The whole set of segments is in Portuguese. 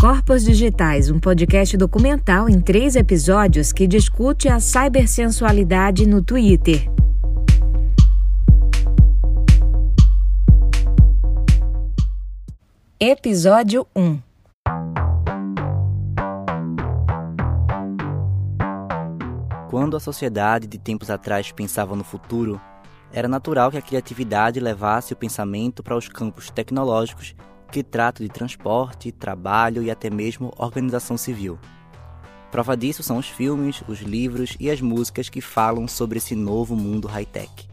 Corpos Digitais, um podcast documental em três episódios que discute a cibersensualidade no Twitter. Episódio 1 Quando a sociedade de tempos atrás pensava no futuro, era natural que a criatividade levasse o pensamento para os campos tecnológicos que tratam de transporte, trabalho e até mesmo organização civil. Prova disso são os filmes, os livros e as músicas que falam sobre esse novo mundo high-tech.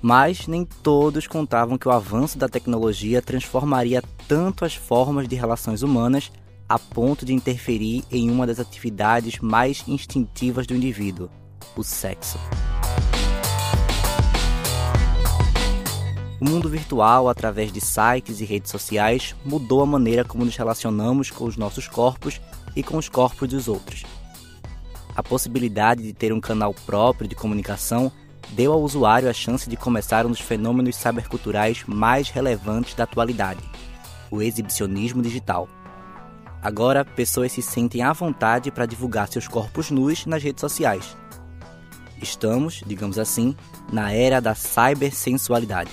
Mas nem todos contavam que o avanço da tecnologia transformaria tanto as formas de relações humanas a ponto de interferir em uma das atividades mais instintivas do indivíduo, o sexo. O mundo virtual, através de sites e redes sociais, mudou a maneira como nos relacionamos com os nossos corpos e com os corpos dos outros. A possibilidade de ter um canal próprio de comunicação deu ao usuário a chance de começar um dos fenômenos cyberculturais mais relevantes da atualidade, o exibicionismo digital. Agora, pessoas se sentem à vontade para divulgar seus corpos nus nas redes sociais. Estamos, digamos assim, na era da cybersensualidade.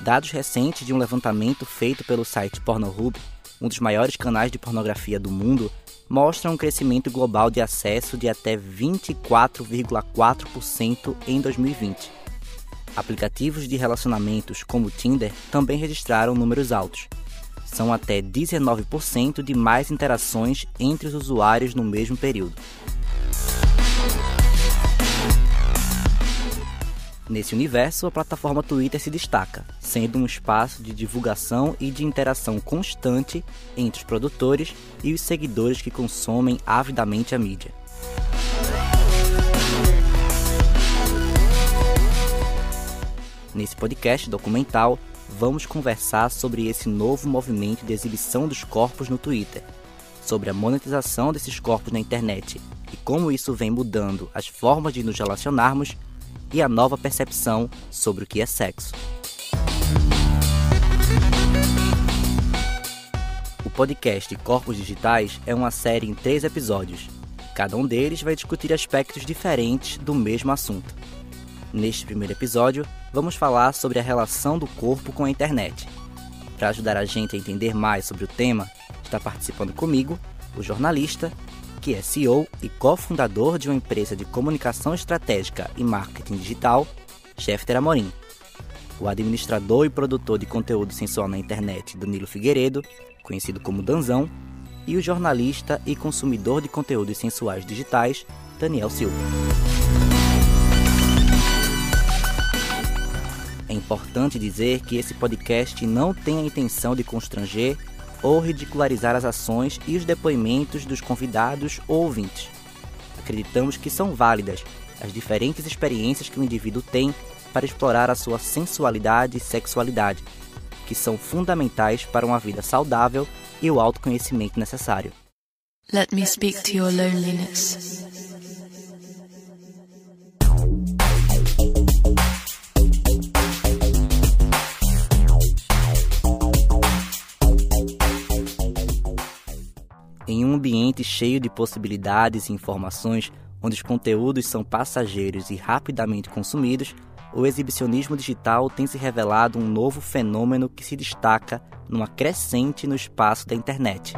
Dados recentes de um levantamento feito pelo site Pornhub, um dos maiores canais de pornografia do mundo, mostram um crescimento global de acesso de até 24,4% em 2020. Aplicativos de relacionamentos como o Tinder também registraram números altos. São até 19% de mais interações entre os usuários no mesmo período. Nesse universo, a plataforma Twitter se destaca, sendo um espaço de divulgação e de interação constante entre os produtores e os seguidores que consomem avidamente a mídia. Nesse podcast documental, vamos conversar sobre esse novo movimento de exibição dos corpos no Twitter, sobre a monetização desses corpos na internet e como isso vem mudando as formas de nos relacionarmos e a nova percepção sobre o que é sexo. O podcast Corpos Digitais é uma série em três episódios. Cada um deles vai discutir aspectos diferentes do mesmo assunto. Neste primeiro episódio, vamos falar sobre a relação do corpo com a internet. Para ajudar a gente a entender mais sobre o tema, está participando comigo o jornalista que é CEO e cofundador de uma empresa de comunicação estratégica e marketing digital, Chefter Amorim. O administrador e produtor de conteúdo sensual na internet, Danilo Figueiredo, conhecido como Danzão, e o jornalista e consumidor de conteúdos sensuais digitais, Daniel Silva. Importante dizer que esse podcast não tem a intenção de constranger ou ridicularizar as ações e os depoimentos dos convidados ou ouvintes. Acreditamos que são válidas as diferentes experiências que o indivíduo tem para explorar a sua sensualidade e sexualidade, que são fundamentais para uma vida saudável e o autoconhecimento necessário. Let me speak to your loneliness. Em um ambiente cheio de possibilidades e informações, onde os conteúdos são passageiros e rapidamente consumidos, o exibicionismo digital tem se revelado um novo fenômeno que se destaca numa crescente no espaço da internet.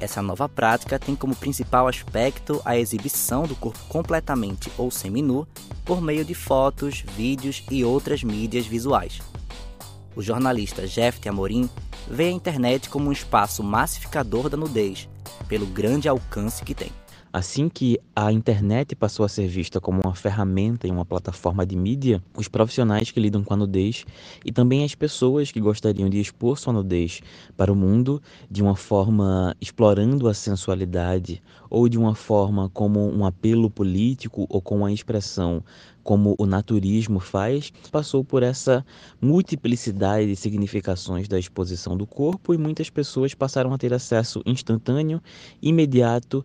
Essa nova prática tem como principal aspecto a exibição do corpo completamente ou seminu por meio de fotos, vídeos e outras mídias visuais. O jornalista Jeff Amorim vê a internet como um espaço massificador da nudez, pelo grande alcance que tem. Assim que a internet passou a ser vista como uma ferramenta e uma plataforma de mídia, os profissionais que lidam com a nudez e também as pessoas que gostariam de expor sua nudez para o mundo de uma forma explorando a sensualidade ou de uma forma como um apelo político ou com uma expressão como o naturismo faz, passou por essa multiplicidade de significações da exposição do corpo e muitas pessoas passaram a ter acesso instantâneo, imediato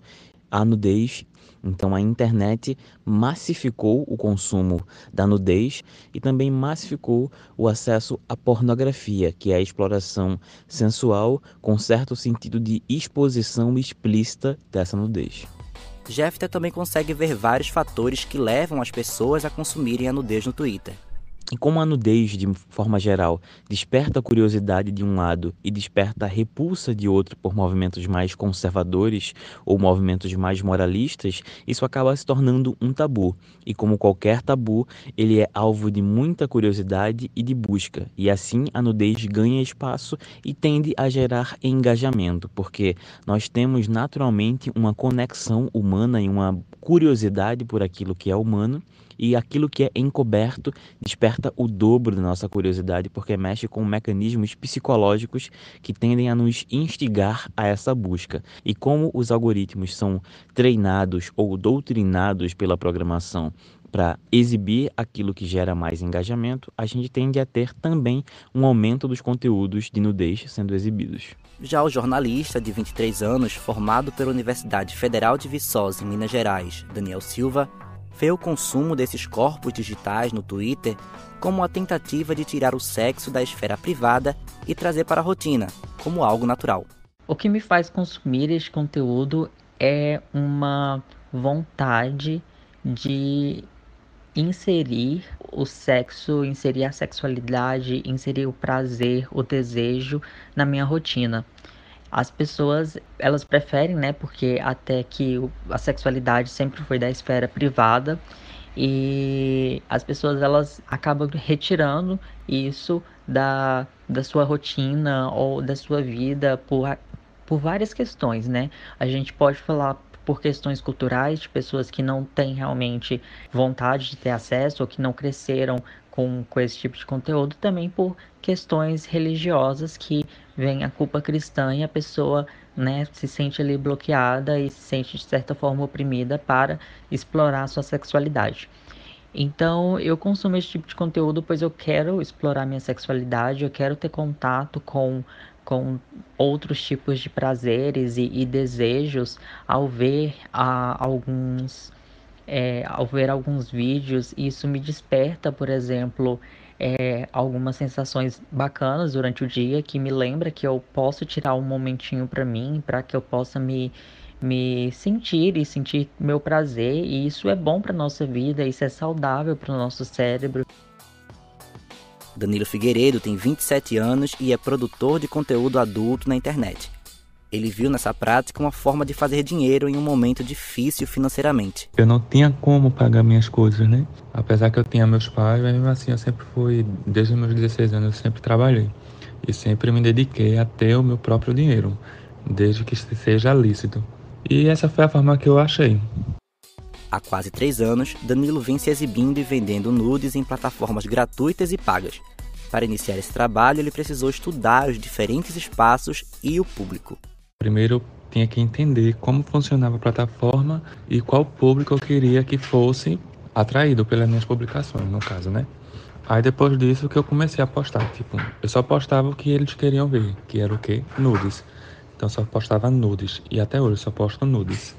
à nudez Então a internet massificou o consumo da nudez e também massificou o acesso à pornografia, que é a exploração sensual com certo sentido de exposição explícita dessa nudez. Jeffter também consegue ver vários fatores que levam as pessoas a consumirem a nudez no Twitter. E como a nudez, de forma geral, desperta a curiosidade de um lado e desperta a repulsa de outro por movimentos mais conservadores ou movimentos mais moralistas, isso acaba se tornando um tabu. E como qualquer tabu, ele é alvo de muita curiosidade e de busca. E assim a nudez ganha espaço e tende a gerar engajamento, porque nós temos naturalmente uma conexão humana e uma curiosidade por aquilo que é humano e aquilo que é encoberto desperta o dobro da nossa curiosidade, porque mexe com mecanismos psicológicos que tendem a nos instigar a essa busca. E como os algoritmos são treinados ou doutrinados pela programação para exibir aquilo que gera mais engajamento, a gente tende a ter também um aumento dos conteúdos de nudez sendo exibidos. Já o jornalista de 23 anos, formado pela Universidade Federal de Viçosa, em Minas Gerais, Daniel Silva, vê o consumo desses corpos digitais no Twitter como uma tentativa de tirar o sexo da esfera privada e trazer para a rotina, como algo natural. O que me faz consumir este conteúdo é uma vontade de inserir o sexo, inserir a sexualidade, inserir o prazer, o desejo na minha rotina. As pessoas, elas preferem, né, porque até que a sexualidade sempre foi da esfera privada e as pessoas elas acabam retirando isso da, da sua rotina ou da sua vida por, por várias questões, né? A gente pode falar por questões culturais, de pessoas que não têm realmente vontade de ter acesso ou que não cresceram com, com esse tipo de conteúdo, também por questões religiosas que vem a culpa cristã e a pessoa né, se sente ali bloqueada e se sente de certa forma oprimida para explorar sua sexualidade. Então eu consumo esse tipo de conteúdo pois eu quero explorar minha sexualidade, eu quero ter contato com com outros tipos de prazeres e, e desejos ao ver a, alguns é, ao ver alguns vídeos isso me desperta por exemplo é, algumas sensações bacanas durante o dia que me lembra que eu posso tirar um momentinho para mim para que eu possa me me sentir e sentir meu prazer e isso é bom para nossa vida isso é saudável para o nosso cérebro Danilo Figueiredo tem 27 anos e é produtor de conteúdo adulto na internet. Ele viu nessa prática uma forma de fazer dinheiro em um momento difícil financeiramente. Eu não tinha como pagar minhas coisas, né? Apesar que eu tinha meus pais, mas mesmo assim eu sempre fui, desde meus 16 anos, eu sempre trabalhei. E sempre me dediquei a ter o meu próprio dinheiro, desde que seja lícito. E essa foi a forma que eu achei. Há quase três anos, Danilo vem se exibindo e vendendo nudes em plataformas gratuitas e pagas. Para iniciar esse trabalho, ele precisou estudar os diferentes espaços e o público. Primeiro, tinha que entender como funcionava a plataforma e qual público eu queria que fosse atraído pelas minhas publicações, no caso, né? Aí depois disso que eu comecei a postar, tipo, eu só postava o que eles queriam ver, que era o quê? Nudes. Então só postava nudes e até hoje só posto nudes.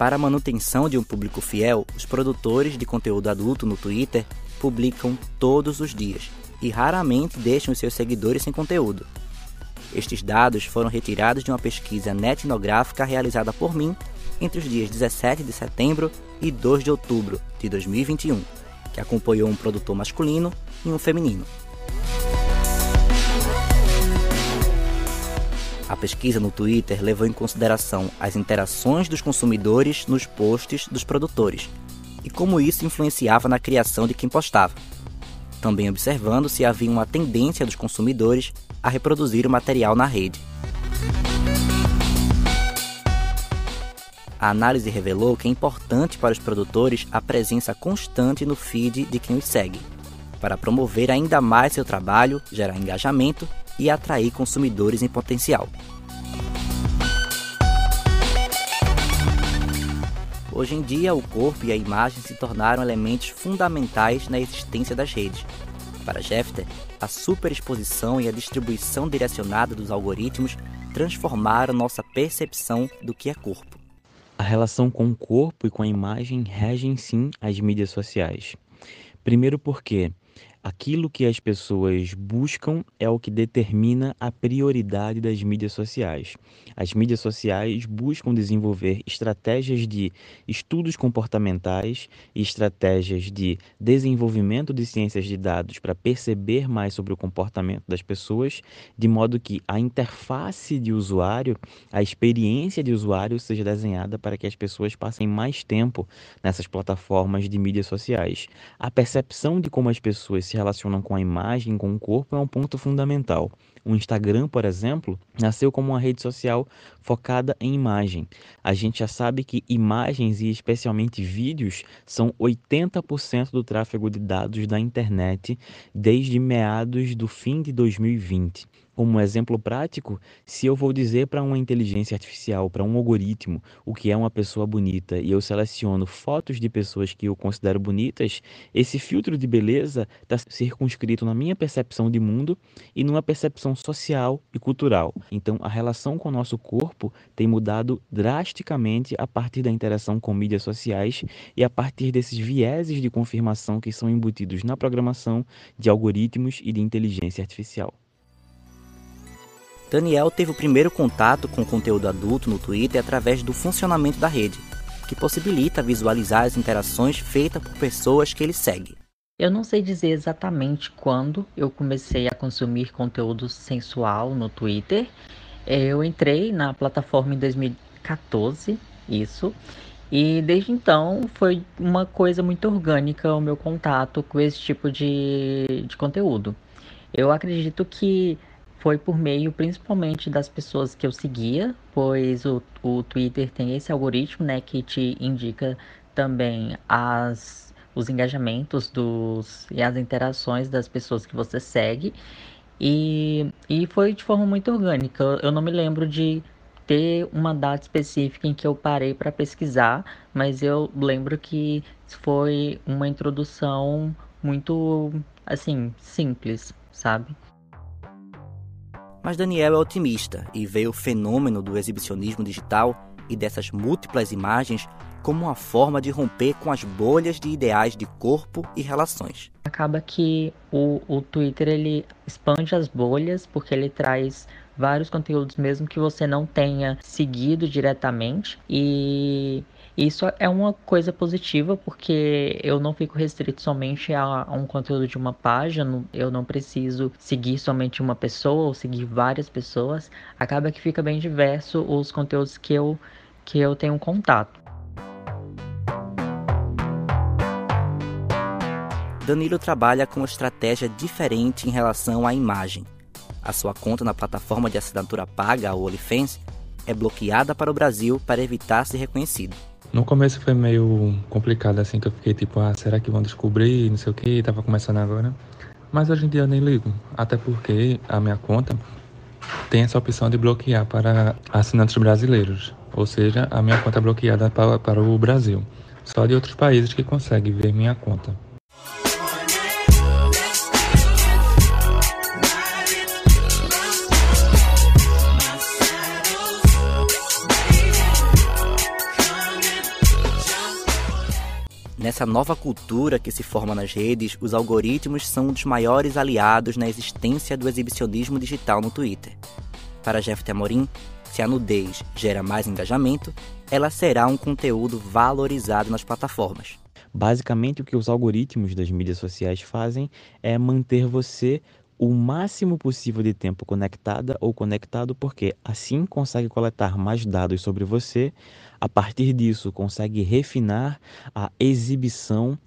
Para a manutenção de um público fiel, os produtores de conteúdo adulto no Twitter publicam todos os dias e raramente deixam seus seguidores sem conteúdo. Estes dados foram retirados de uma pesquisa netnográfica realizada por mim entre os dias 17 de setembro e 2 de outubro de 2021, que acompanhou um produtor masculino e um feminino. A pesquisa no Twitter levou em consideração as interações dos consumidores nos posts dos produtores e como isso influenciava na criação de quem postava. Também observando se havia uma tendência dos consumidores a reproduzir o material na rede. A análise revelou que é importante para os produtores a presença constante no feed de quem os segue, para promover ainda mais seu trabalho, gerar engajamento e atrair consumidores em potencial. Hoje em dia, o corpo e a imagem se tornaram elementos fundamentais na existência das redes. Para Jeffter, a superexposição e a distribuição direcionada dos algoritmos transformaram nossa percepção do que é corpo. A relação com o corpo e com a imagem regem sim as mídias sociais. Primeiro porque Aquilo que as pessoas buscam é o que determina a prioridade das mídias sociais. As mídias sociais buscam desenvolver estratégias de estudos comportamentais e estratégias de desenvolvimento de ciências de dados para perceber mais sobre o comportamento das pessoas, de modo que a interface de usuário, a experiência de usuário seja desenhada para que as pessoas passem mais tempo nessas plataformas de mídias sociais. A percepção de como as pessoas se relacionam com a imagem, com o corpo, é um ponto fundamental. O Instagram, por exemplo, nasceu como uma rede social focada em imagem. A gente já sabe que imagens e especialmente vídeos são 80% do tráfego de dados da internet desde meados do fim de 2020. Como exemplo prático, se eu vou dizer para uma inteligência artificial, para um algoritmo, o que é uma pessoa bonita e eu seleciono fotos de pessoas que eu considero bonitas, esse filtro de beleza está circunscrito na minha percepção de mundo e numa percepção social e cultural. Então, a relação com o nosso corpo tem mudado drasticamente a partir da interação com mídias sociais e a partir desses vieses de confirmação que são embutidos na programação de algoritmos e de inteligência artificial. Daniel teve o primeiro contato com conteúdo adulto no Twitter através do funcionamento da rede, que possibilita visualizar as interações feitas por pessoas que ele segue. Eu não sei dizer exatamente quando eu comecei a consumir conteúdo sensual no Twitter. Eu entrei na plataforma em 2014, isso, e desde então foi uma coisa muito orgânica o meu contato com esse tipo de, de conteúdo. Eu acredito que foi por meio principalmente das pessoas que eu seguia, pois o, o Twitter tem esse algoritmo, né, que te indica também as, os engajamentos dos, e as interações das pessoas que você segue. E, e foi de forma muito orgânica. Eu não me lembro de ter uma data específica em que eu parei para pesquisar, mas eu lembro que foi uma introdução muito assim simples, sabe? Mas Daniel é otimista e vê o fenômeno do exibicionismo digital e dessas múltiplas imagens como uma forma de romper com as bolhas de ideais de corpo e relações. Acaba que o, o Twitter ele expande as bolhas porque ele traz vários conteúdos mesmo que você não tenha seguido diretamente e isso é uma coisa positiva porque eu não fico restrito somente a, um conteúdo de uma página, eu não preciso seguir somente uma pessoa ou seguir várias pessoas. Acaba que fica bem diverso os conteúdos que eu, que eu tenho contato. Danilo trabalha com uma estratégia diferente em relação à imagem. A sua conta na plataforma de assinatura paga, a OnlyFans, é bloqueada para o Brasil para evitar ser reconhecido. No começo foi meio complicado, assim, que eu fiquei tipo, ah, será que vão descobrir, não sei o que, tava começando agora. Mas hoje em dia eu nem ligo, até porque a minha conta tem essa opção de bloquear para assinantes brasileiros, ou seja, a minha conta é bloqueada para, para o Brasil. Só de outros países que conseguem ver minha conta. Nessa nova cultura que se forma nas redes, os algoritmos são um dos maiores aliados na existência do exibicionismo digital no Twitter. Para Jeff Amorim, se a nudez gera mais engajamento, ela será um conteúdo valorizado nas plataformas. Basicamente, o que os algoritmos das mídias sociais fazem é manter você o máximo possível de tempo conectada ou conectado, porque assim consegue coletar mais dados sobre você, a partir disso consegue refinar a exibição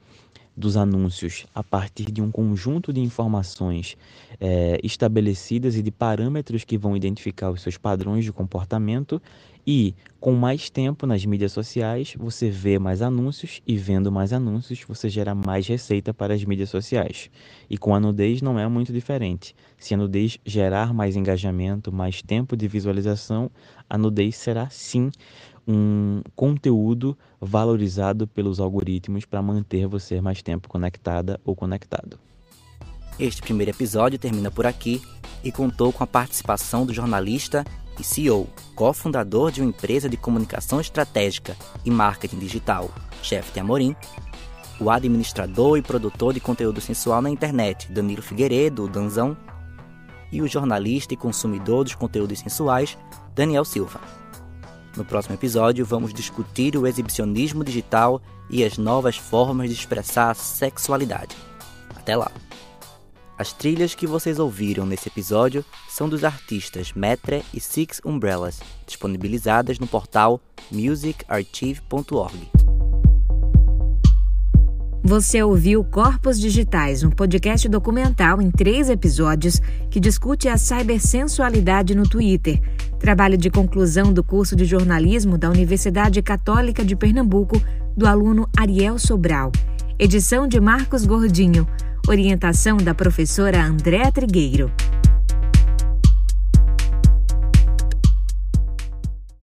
dos anúncios a partir de um conjunto de informações é, estabelecidas e de parâmetros que vão identificar os seus padrões de comportamento e com mais tempo nas mídias sociais, você vê mais anúncios e vendo mais anúncios, você gera mais receita para as mídias sociais. E com a nudez não é muito diferente. Se a nudez gerar mais engajamento, mais tempo de visualização, a nudez será sim um conteúdo valorizado pelos algoritmos para manter você mais tempo conectada ou conectado. Este primeiro episódio termina por aqui e contou com a participação do jornalista e CEO, cofundador de uma empresa de comunicação estratégica e marketing digital, chefe de Amorim, o administrador e produtor de conteúdo sensual na internet, Danilo Figueiredo, Danzão, e o jornalista e consumidor dos conteúdos sensuais, Daniel Silva. No próximo episódio, vamos discutir o exibicionismo digital e as novas formas de expressar a sexualidade. Até lá! As trilhas que vocês ouviram nesse episódio são dos artistas Metre e Six Umbrellas, disponibilizadas no portal musicarchive.org. Você ouviu Corpos Digitais, um podcast documental em três episódios que discute a cibersensualidade no Twitter, trabalho de conclusão do curso de jornalismo da Universidade Católica de Pernambuco, do aluno Ariel Sobral. Edição de Marcos Gordinho. Orientação da professora Andréa Trigueiro.